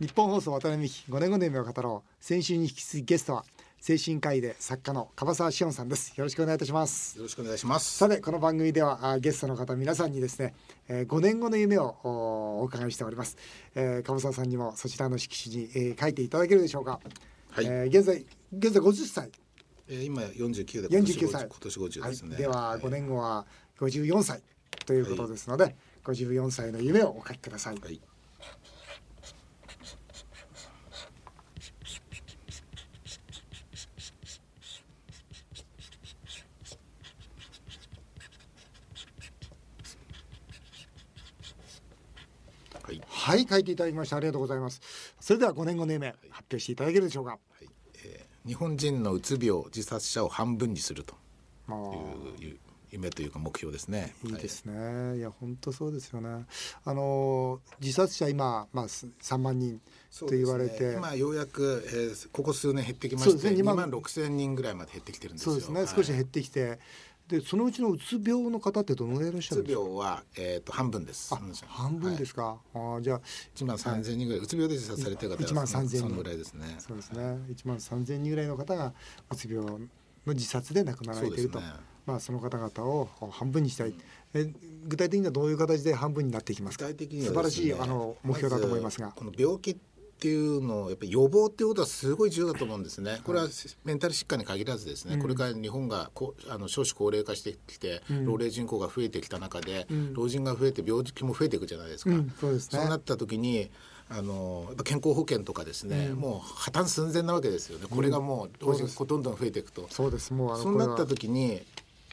日本放送渡辺美希5年後の夢を語ろう。先週に引き続きゲストは精神科医で作家の樺沢志音さんです。よろしくお願いいたします。よろしくお願いします。さてこの番組ではあゲストの方皆さんにですね、えー、5年後の夢をおお伺いしております、えー、樺沢さんにもそちらの色紙に、えー、書いていただけるでしょうか。はい、えー、現在現在50歳えー、今49で今年49歳今年50ですね、はい、では5年後は54歳ということですので、はい、54歳の夢をお書きください、はいはい、書いていただきました。ありがとうございます。それでは5年後の夢、発表していただけるでしょうか？はい、えー、日本人のうつ病自殺者を半分にするという夢というか目標ですね。いいですね。はい、いや本当そうですよね。あの自殺者今まあ3万人と言われて、ね、今ようやく、えー、ここ数年減ってきまして、ね、2万6千人ぐらいまで減ってきてるんですそうですね。少し減ってきて。でそのうちのうつ病の方ってどのぐらいいらっしゃるんですか？うつ病は、えーと、半分です。半分ですか、はい、あじゃあ1万3千人ぐらい、うつ病で自殺されてる方は1万3千人。ぐらいですね。そうですね、はい、1万3千人ぐらいの方がうつ病の自殺で亡くなられていると、ね、まあ、その方々を半分にしたい、え具体的にはどういう形で半分になっていきますか？具体的には、ね、素晴らしいあの目標だと思いますが、ま、この病気っていうのをやっぱり予防っていうことはすごい重要だと思うんですね。これはメンタル疾患に限らずですね、これから日本がこあの少子高齢化してきて、老齢人口が増えてきた中で、老人が増えて病気も増えていくじゃないですか。そうですね、そうなった時にあのやっぱ健康保険とかですね、うん、もう破綻寸前なわけですよね。これがもう老人がどんどん増えていくと、そうです。もうそうなった時に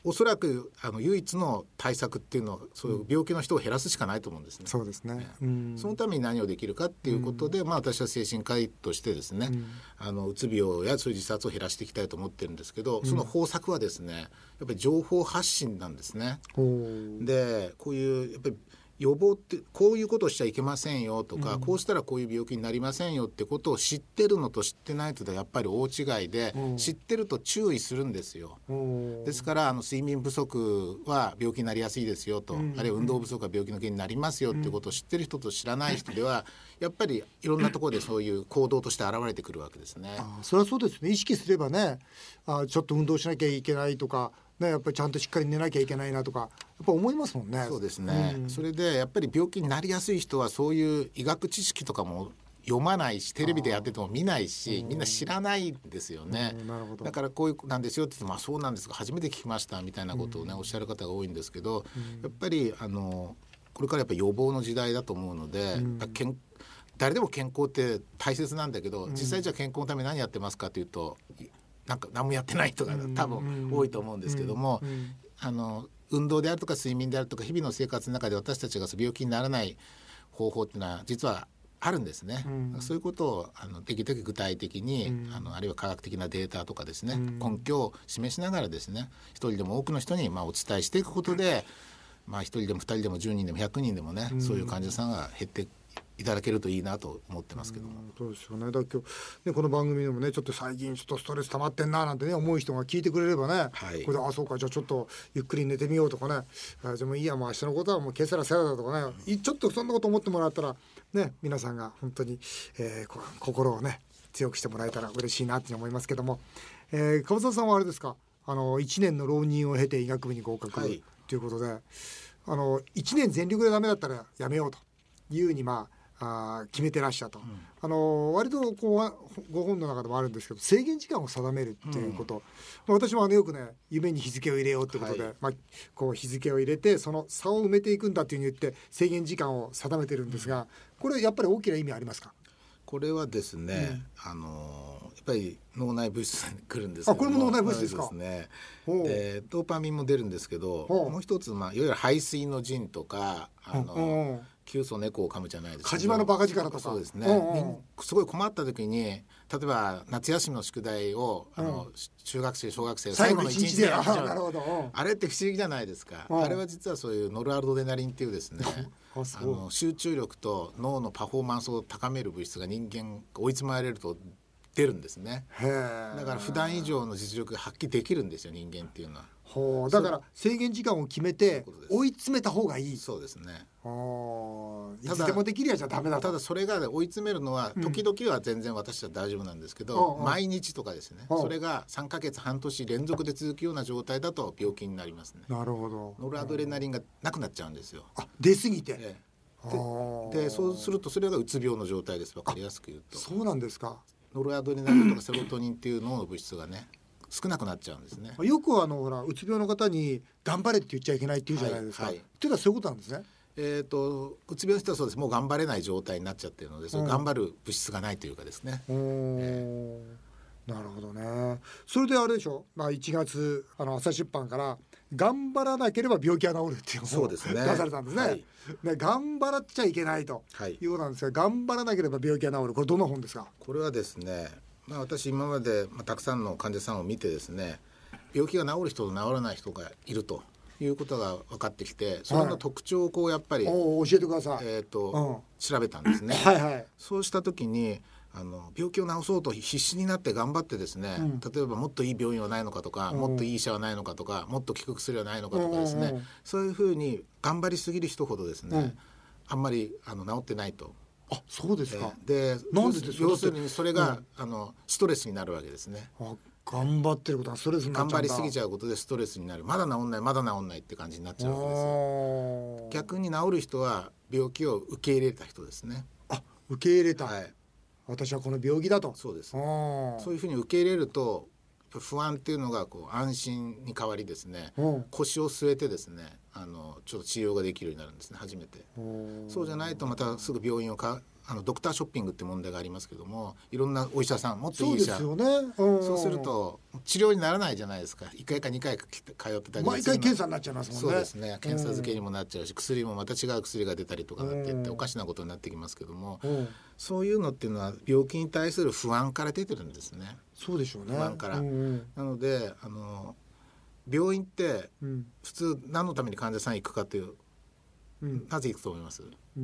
おそらくあの唯一の対策っていうのはそういう病気の人を減らすしかないと思うんですね。そうですね、うん、そのために何をできるかっていうことで、うん、まあ、私は精神科医としてですね、うん、あのうつ病やそういう自殺を減らしていきたいと思ってるんですけど、その方策はですねやっぱり情報発信なんですね。でこういうやっぱり予防ってこういうことをしちゃいけませんよとか、うん、こうしたらこういう病気になりませんよってことを知ってるのと知ってないとでやっぱり大違いで、うん、知ってると注意するんですよ。ですからあの睡眠不足は病気になりやすいですよと、うん、あるいは運動不足は病気の原因になりますよってことを知ってる人と知らない人ではやっぱりいろんなところでそういう行動として現れてくるわけですね。あそれはそうですね。意識すればねあちょっと運動しなきゃいけないとかね、やっぱりちゃんとしっかり寝なきゃいけないなとかやっぱ思いますもんね。そうですね、うん、それでやっぱり病気になりやすい人はそういう医学知識とかも読まないしテレビでやってても見ないしみんな知らないんですよね、うん、だからこういうなんですよって言ってまあそうなんですが初めて聞きましたみたいなことをね、うん、おっしゃる方が多いんですけど、やっぱりあのこれからやっぱ予防の時代だと思うので、健誰でも健康って大切なんだけど、実際じゃあ健康のために何やってますかというとなんか何もやってない人が多分多いと思うんですけども、あの運動であるとか睡眠であるとか日々の生活の中で私たちが病気にならない方法っていうのは実はあるんですね、うん、そういうことをあのできるだけ具体的に、うん、あのあるいは科学的なデータとかですね、うん、根拠を示しながらですね一人でも多くの人にまあお伝えしていくことで、まあ、一人でも二人でも10人でも100人でもね、そういう患者さんが減っていただけるといいなと思ってますけども。そうですよね。だ今日ねこの番組でもねちょっと最近ちょっとストレス溜まってんななんてね思う人が聞いてくれればね、はい、これであそうかじゃあちょっとゆっくり寝てみようとかね、あでもいいやもう明日のことはもうケセラセラだとかね、ちょっとそんなこと思ってもらったらね皆さんが本当に、えー、心をね強くしてもらえたら嬉しいなって思いますけども、えー、川沢さんはあれですか？あの1年の浪人を経て医学部に合格、はい、ということで。あの1年全力でダメだったらやめようというにまああ決めてらっしゃと、うん、あの割とこうご本の中でもあるんですけど制限時間を定めるっていうこと、うん、私もあのよくね夢に日付を入れようってことで、はい、まあ、こう日付を入れてその差を埋めていくんだっていうふうに言って制限時間を定めてるんですがこれやっぱり大きな意味ありますか？これはですね、うん、あのやっぱり脳内物質に来るんですあこれも脳内物質ですか？ね。でドーパミンも出るんですけど、もう一つまあいわゆる排水の陣とかあの。急須猫を噛むじゃないですか。火事場のバカ力とか。そうですね。うん、すごい困った時に、例えば夏休みの宿題を、あの、中学生小学生最後の一日でやっちゃう。あれって不思議じゃないですか。あれは実はそういうノルアルドデナリンっていうですね。あの集中力と脳のパフォーマンスを高める物質が人間追い詰まれると出るんですね。だから普段以上の実力が発揮できるんですよ人間っていうのは。ほう。だから制限時間を決めて追い詰めた方がいい。そうですね。いつでもできるやじゃダメだただそれが追い詰めるのは時々は全然私は大丈夫なんですけど、うん、毎日とかですね。それが3か月半年連続で続くような状態だと病気になりますね。なるほど。ノルアドレナリンがなくなっちゃうんですよ。あ出過ぎて、ええ、ででそうするとそれがうつ病の状態です。分かりやすく言うと。そうなんですかノルアドレナリンとかセロトニンっていう脳の物質がね少なくなっちゃうんですね。よくあのほらうつ病の方に頑張れって言っちゃいけないって言うじゃないですか。はいはい、っていうのはそういうことなんですね。えーと、うつ病の人はそうですもう頑張れない状態になっちゃってるので、それ頑張る物質がないというかですね。えー、なるほどねそれであれでしょ、まあ、1月あの朝出版から「頑張らなければ病気は治る」っていうのを出されたんですね。はい、ね頑張らっちゃいけないとい。うことなんですが、頑張らなければ病気は治る。これどんな本ですか？これはですねまあ、私今まで、まあ、たくさんの患者さんを見てですね病気が治る人と治らない人がいるということが分かってきてそれの特徴をこうやっぱり、はい、教えてください、えーと、うん、調べたんですね。はいはい、そうした時にあの病気を治そうと必死になって頑張ってですね、うん、例えばもっといい病院はないのかとか、うん、もっといい医者はないのかとかもっと効く薬はないのかとかですね、うん、そういうふうに頑張りすぎる人ほどですね、あんまりあの治ってないと。あそうですか、でなんで要するにそれが、うん、あのストレスになるわけですね。頑張ってることはストレス頑張りすぎちゃうことでストレスになる。まだ治んないまだ治んないって感じになっちゃうわけですよ。逆に治る人は病気を受け入れた人ですね。あ受け入れた、はい、私はこの病気だと。そうです。そういうふうに受け入れると不安っていうのがこう安心に変わりですね、腰を据えてですねあのちょっと治療ができるようになるんですね初めて。そうじゃないとまたすぐ病院をかあのドクターショッピングって問題がありますけどもいろんなお医者さんもっといい医者。そう、ね,、そうすると治療にならないじゃないですか。1回か2回か通ってたり。毎回検査になっちゃいますもんね。そうですね。検査付けにもなっちゃうし薬もまた違う薬が出たりとかなってっておかしなことになってきますけどもそういうのっていうのは病気に対する不安から出てるんですね。そうでしょうね。不安から、なのであの病院って普通何のために患者さん行くかという、うん、なぜ行くと思います。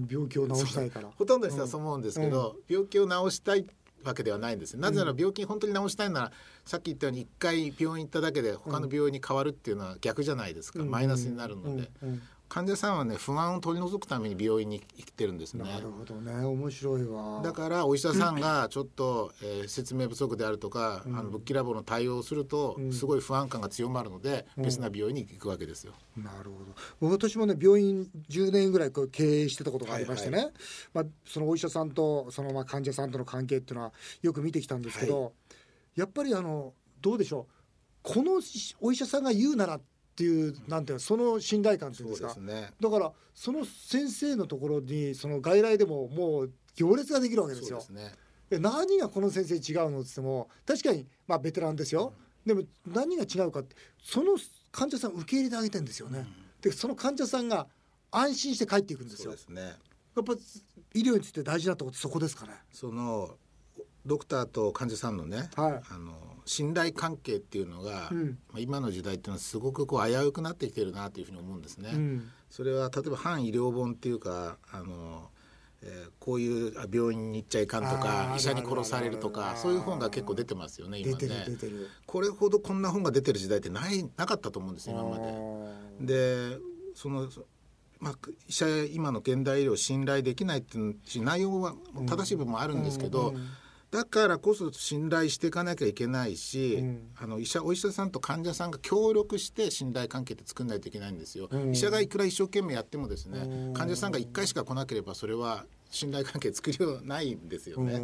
病気を治したいから。ほとんどの人はそう思うんですけど、うん、病気を治したいわけではないんですなぜなら病気本当に治したいなら、さっき言ったように一回病院行っただけで他の病院に変わるっていうのは逆じゃないですか、マイナスになるので、患者さんはね不安を取り除くために病院に来てるんですね。なるほどね。面白いわ。だからお医者さんがちょっと、えー、説明不足であるとか、うん、あのぶっきらぼうの対応をすると、うん、すごい不安感が強まるので、うん、別な病院に行くわけですよ。なるほど。私もね病院10年ぐらい経営してたことがありましてね、はいはい、まあ、そのお医者さんとそのまあ患者さんとの関係っていうのはよく見てきたんですけど、はい、やっぱりあのどうでしょう。このお医者さんが言うならっていうなんていうその信頼感っていうんですか、ね、だからその先生のところにその外来でももう行列ができるわけですよ。で、ね、何がこの先生違うのっつっても確かにまあベテランですよ、うん、でも何が違うかってその患者さん受け入れてあげてんですよね。うん、でその患者さんが安心して帰っていくんですよ。すね、やっぱ医療について大事なところってそこですかね。そのドクターと患者さんのね、はい、あの信頼関係っていうのが、うん、まあ、今の時代っていうのはすごくこう危うくなってきてるなというふうに思うんですね。うん、それは例えば反医療本っていうかあの、えー、こういう病院に行っちゃいかんとか医者に殺されるとかそういう本が結構出てますよね今ね。これほどこんな本が出てる時代ってないなかったと思うんです今まで。でそのまあ、医者今の現代医療を信頼できないっていう内容は正しい部分もあるんですけど、うんうんうんだからこそ信頼していかなきゃいけないし、うん、あの医者お医者さんと患者さんが協力して信頼関係って作んないといけないんですよ、うん、医者がいくら一生懸命やってもですね、うん、患者さんが1回しか来なければそれは信頼関係作りようないんですよね。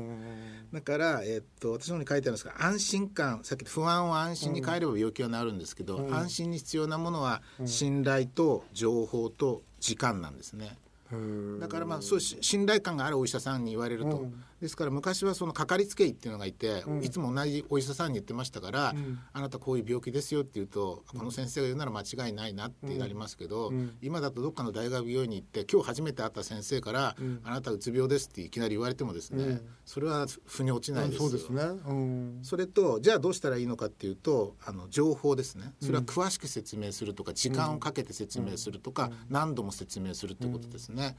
だから、えー、っと私の方に書いてあるんですが安心感さっき不安を安心に変えれば病気は治るんですけど、安心に必要なものは信頼と情報と時間なんですね。だからまあそう信頼感があるお医者さんに言われると、うん、ですから昔はそのかかりつけ医っていうのがいて、うん、いつも同じお医者さんに言ってましたから、うん、あなたこういう病気ですよって言うと、この先生が言うなら間違いないなってなりますけど、今だとどっかの大学病院に行って今日初めて会った先生から、あなたうつ病ですっていきなり言われてもですね、それは腑に落ちないですよ。そうですね、それとじゃあどうしたらいいのかっていうとあの情報ですね。それは詳しく説明するとか時間をかけて説明するとか、何度も説明するってことですね。ね。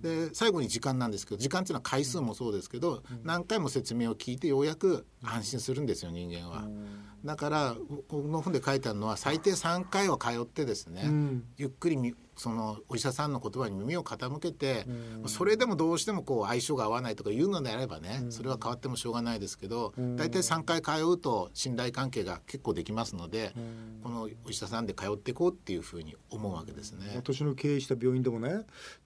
で最後に時間なんですけど時間っていうのは回数もそうですけど、何回も説明を聞いてようやく安心するんですよ人間は。だからこの本で書いてあるのは最低3回は通ってですね、ゆっくりそのお医者さんの言葉に耳を傾けて、それでもどうしてもこう相性が合わないとかいうのであればね、それは変わってもしょうがないですけど、大体3回通うと信頼関係が結構できますので、このお医者さんで通っていこうっていうふうに思うわけですね。私の経営した病院でもね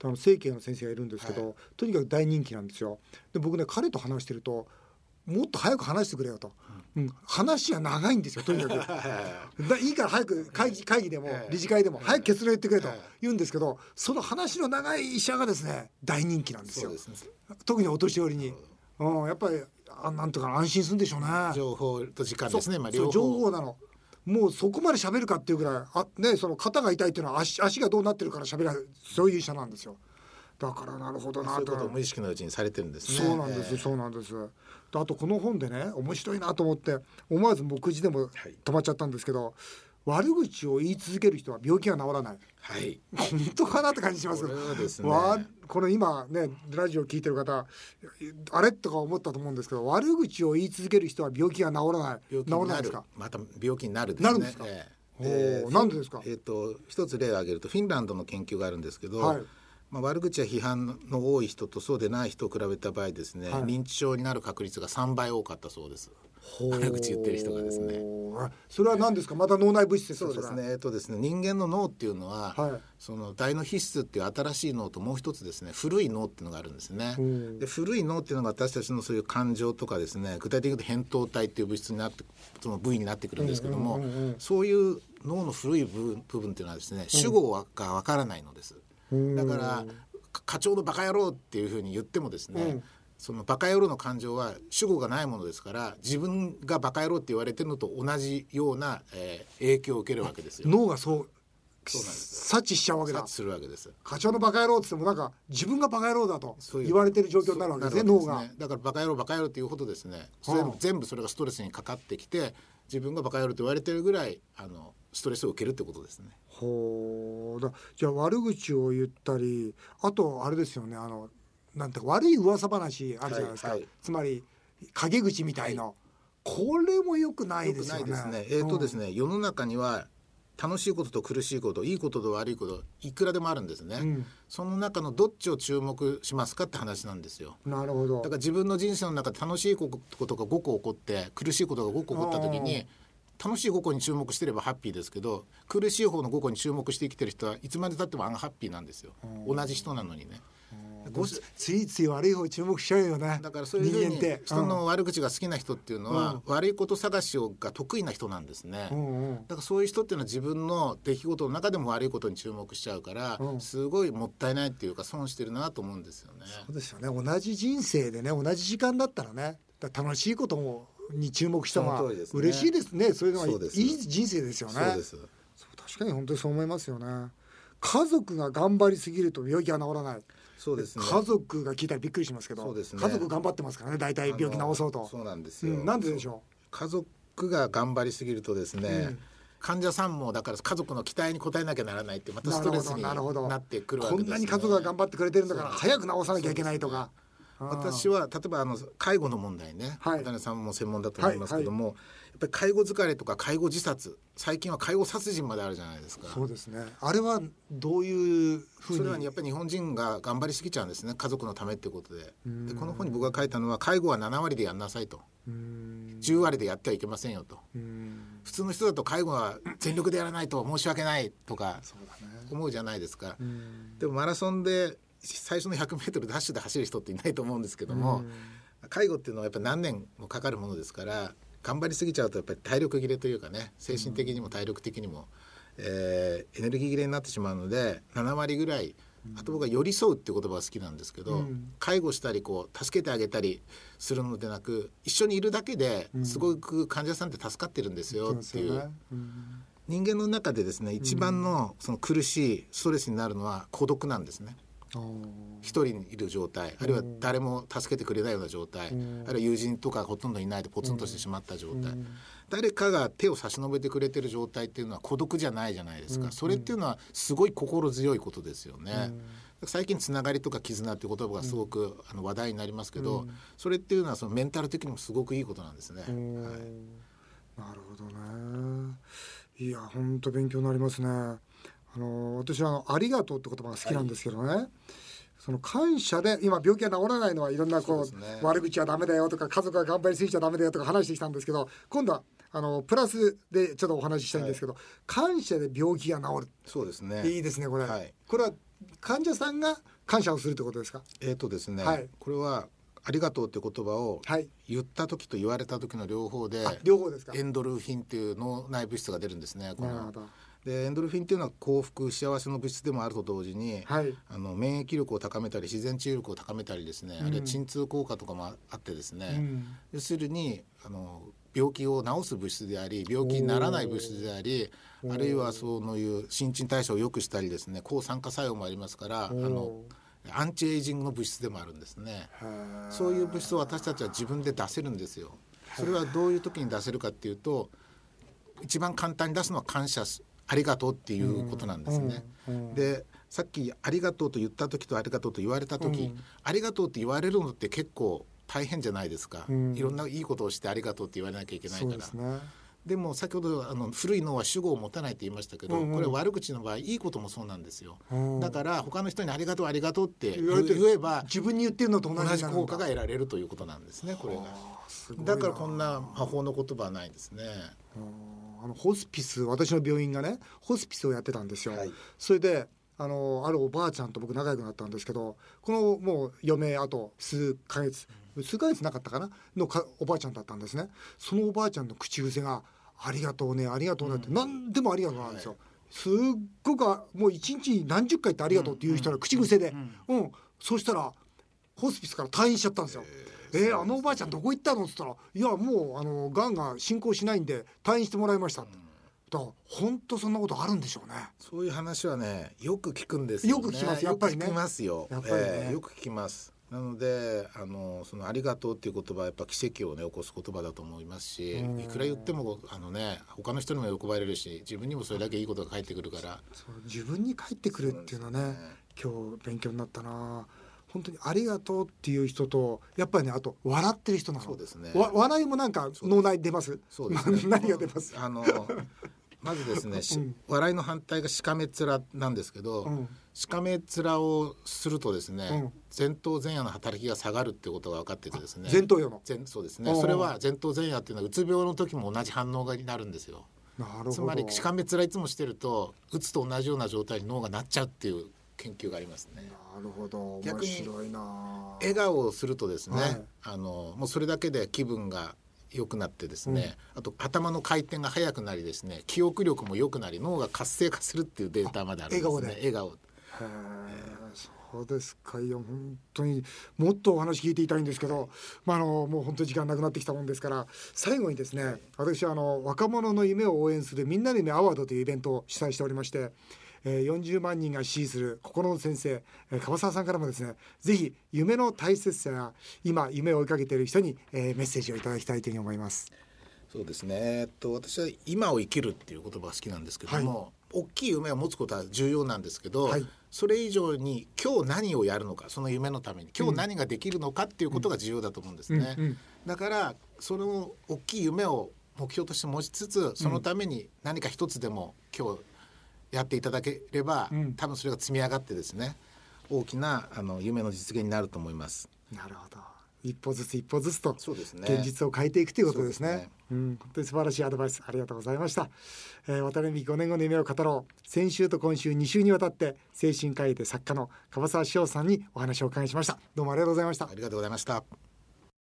あの整形の先生がいるんですけど、はい、とにかく大人気なんですよ。で僕ね彼と話してるともっと早く話してくれよと。うん、話は長いんですよとにかく。だいいから早く会議会議でも理事会でも早く結論言ってくれと言うんですけどその話の長い医者がですね大人気なんですよ、ね、特にお年寄りに、う。ん、やっぱりあなんとか安心するんでしょうね。情報と時間ですね、まあ、情報なの。もうそこまで喋るかっていうぐらいあ、ね、その肩が痛いっていうのは足足がどうなってるから喋らそういう医者なんですよ。だからなるほどなと。無意識のうちにされてるんですね。そうなんです、えー、そうなんです。あとこの本でね面白いなと思って思わず目次でも止まっちゃったんですけど、はい、悪口を言い続ける人は病気が治らない。はい。本当かなって感じしますけど。こですね。この今ねラジオ聞いてる方あれとか思ったと思うんですけど悪口を言い続ける人は病気が治らない。治らないですか？また病気になる、ね、なるんですか？えー、おなんでですか？えっ、ー、と一つ例を挙げるとフィンランドの研究があるんですけど。はいまあ、悪口や批判の多い人とそうでない人を比べた場合ですね、はい、認知症になる確率が3倍多かったそうです。悪口言ってる人がですね。それは何ですか？また脳内物質そうですね。えっとですね、人間の脳っていうのは、はい、その大脳皮質っていう新しい脳ともう一つですね、古い脳っていうのがあるんですね。で、古い脳っていうのが私たちのそういう感情とかですね、具体的に言うと扁桃体っていう物質になってその部位になってくるんですけども、そういう脳の古い部分部分っていうのはですね、主語がわからないのです。だから課長のバカ野郎っていうふうに言ってもですね、うん、そのバカ野郎の感情は主語がないものですから自分がバカ野郎って言われてるのと同じような、えー、影響を受けるわけですよ。脳がそうそうなんです察知しちゃうわけだ。するわけです課長のバカ野郎って言ってもなんか自分がバカ野郎だと言われてる状況になるわけですね脳が。だからバカ野郎バカ野郎っていうほどですね。それ全部それがストレスにかかってきて自分がバカ野郎と言われてるぐらいあのストレスを受けるってことですね。ほう。だじゃあ悪口を言ったりあとあれですよねあのなんて悪い噂話あるじゃないですか、はいはい、つまり陰口みたいの、はい、これもよくないですよね。ね。えっ、ー、とですね、うん、世の中には楽しいことと苦しいこといいことと悪いこといくらでもあるんですね、うん、その中のどっちを注目しますかって話なんですよ。なるほど。だから自分の人生の中で楽しいことが5個起こって苦しいことが5個起こった時に楽しい5個に注目してればハッピーですけど苦しい方の5個に注目して生きてる人はいつまでたってもアンハッピーなんですよ。同じ人なのにね。ついつい悪い方注目しちゃうよね。だからそういうふうに人の悪口が好きな人っていうのは、悪いこと探しが得意な人なんですね、だからそういう人っていうのは自分の出来事の中でも悪いことに注目しちゃうから、すごいもったいないっていうか損してるなと思うんですよね。そうですよね。同じ人生でね同じ時間だったらね楽しいこともに注目したのは嬉しいですね。そういうのはいい人生ですよね。そう確かに本当にそう思いますよね。家族が頑張りすぎると病気が治らない。そうですね。家族が聞いたらびっくりしますけどそうです、ね、家族頑張ってますからね大体病気治そうと。そうなんですよ、うん、なんででしょう？家族が頑張りすぎるとですね、うん。患者さんもだから家族の期待に応えなきゃならないってまたストレスになってくるわけです、ね、こんなに家族が頑張ってくれてるんだから早く治さなきゃいけないとか。私は例えばあの介護の問題ね、はい、さんも専門だと思いますけども、はいはい、やっぱり介護疲れとか介護自殺最近は介護殺人まであるじゃないですか。そうですね。あれはどういうふうに？それはやっぱり日本人が頑張りすぎちゃうんですね。家族のためっていうことで。でこの本に僕が書いたのは介護は7割でやんなさいと。10割でやってはいけませんよと。普通の人だと介護は全力でやらないと申し訳ないとか思うじゃないですか。でもマラソンで最初の 100m ダッシュで走る人っていないと思うんですけども、介護っていうのはやっぱ何年もかかるものですから頑張りすぎちゃうとやっぱり体力切れというかね精神的にも体力的にも、えー、エネルギー切れになってしまうので7割ぐらいあと僕は寄り添うっていう言葉が好きなんですけど、うん、介護したりこう助けてあげたりするのでなく一緒にいるだけですごく患者さんって助かってるんですよっていう。人間の中でですね一番のその苦しいストレスになるのは孤独なんですね。一人いる状態。あるいは誰も助けてくれないような状態。あるいは友人とかほとんどいないでポツンとしてしまった状態。誰かが手を差し伸べてくれてる状態っていうのは孤独じゃないじゃないですか。それっていうのはすごい心強いことですよね。最近つながりとか絆っていう言葉がすごく、あの話題になりますけど、それっていうのはそのメンタル的にもすごくいいことなんですね。はい、なるほどね。いや本当勉強になりますね。あの私はあの「ありがとう」って言葉が好きなんですけどね、はい。その感謝で今病気が治らないのはいろんなこう、ね、悪口はダメだよとか家族が頑張りすぎちゃダメだよとか話してきたんですけど今度はあのプラスでちょっとお話ししたいんですけど、はい、感謝で病気が治る。そうですね。いいですねこれ、はい、これは患者さんが感謝をするってことですか？えっ、ー、とですね、はい、これはありがとうって言葉を言った時と言われた時の両方で、両方ですか？エンドルフィンっていう脳内物質が出るんですねこのでエンドルフィンっていうのは幸福幸せの物質でもあると同時に、はい、あの免疫力を高めたり自然治癒力を高めたりですね、うん、あるいは鎮痛効果とかもあってですね、うん、要するにあの病気を治す物質であり病気にならない物質でありあるいはそういう新陳代謝を良くしたりですね。抗酸化作用もありますからあのアンチエイジングの物質でもあるんですね。そういう物質を私たちは自分で出せるんですよ。それはどういう時に出せるかっていうと一番簡単に出すのは感謝ありがとうっていうことなんですね。でさっき「ありがとう」と言った時と「ありがとう」と言われた時、ありがとうって言われるのって結構大変じゃないですか、いろんないいことをしてありがとうって言われなきゃいけないから。でも先ほどあの古い脳は主語を持たないって言いましたけど、うんうん、これ悪口の場合いいこともそうなんですよ、うん、だから他の人にありがとうありがとうって言えば自分に言ってるのと同じ効果が得られるということなんですねこれが。だからこんな魔法の言葉はないんですね。あのホスピス私の病院がねホスピスをやってたんですよ、はい、それであのあるおばあちゃんと僕仲良くなったんですけどこのもう余命あと数ヶ月数ヶ月なかったかな？のかおばあちゃんだったんですね。そのおばあちゃんの口癖が「ありがとうねありがとうね」って何でもありがとうなんですよ、はい、すっごくもう一日に何十回ってありがとうっていう人の口癖で、うん、うん、そしたらホスピスから退院しちゃったんですよ。えー、えー、あのおばあちゃんどこ行ったの?」っつったら「いやもうあのがんが進行しないんで退院してもらいました」って。だ本当そんなことあるんでしょうね。そういう話はねよく聞くんですよ、ね、よく聞きますやっぱりね。よく聞きますよ。やっぱりね、えー、よく聞きます。なのであのその「ありがとう」っていう言葉はやっぱ奇跡をね起こす言葉だと思いますしいくら言ってもあのね他の人にも喜ばれるし自分にもそれだけいいことが返ってくるから。自分に返ってくるっていうのはね、ね、今日勉強になったな。本当にありがとうっていう人とやっぱりねあと笑ってる人なの。そうですね。笑いもなんか脳内出ます。そうですね。何が出ます？あのまずですね、うん、笑いの反対がしかめ面なんですけど、うん、しかめ面をするとですね、うん、前頭前野の働きが下がるってことが分かっててですね前頭葉の。そうですね。それは前頭前野っていうのはうつ病の時も同じ反応になるんですよ。つまりしかめ面いつもしてるとうつと同じような状態に脳がなっちゃうっていう研究がありますね。なるほど。逆に笑顔をするとですね、はい、あのもうそれだけで気分が良くなってですね、うん、あと頭の回転が速くなりですね記憶力も良くなり脳が活性化するっていうデータまであるんですね。笑顔そうですか。いや本当にもっとお話聞いていたいんですけど、まあ、あのもう本当に時間なくなってきたもんですから最後にですね私はあの若者の夢を応援するみんなの夢アワードというイベントを主催しておりましてえー、40万人が支持する心の先生、えー、川沢さんからもですねぜひ夢の大切さや今夢を追いかけている人に、えー、メッセージをいただきたいというふうに思います。そうですね、えっと、私は今を生きるっていう言葉が好きなんですけども、はい。大きい夢を持つことは重要なんですけど、はい、それ以上に今日何をやるのかその夢のために今日何ができるのかっていうことが重要だと思うんですね。うんうんうん、だからその大きい夢を目標として持ちつつそのために何か一つでも今日やっていただければ、うん、多分それが積み上がってですね大きなあの夢の実現になると思います。なるほど一歩ずつ一歩ずつと現実を変えていくということですね。うすねうん、本当に素晴らしいアドバイスありがとうございました。えー、渡辺美5年後の夢を語ろう。先週と今週2週にわたって精神科医で作家の樺沢志陽さんにお話をお伺いしました。どうもありがとうございました。ありがとうございました。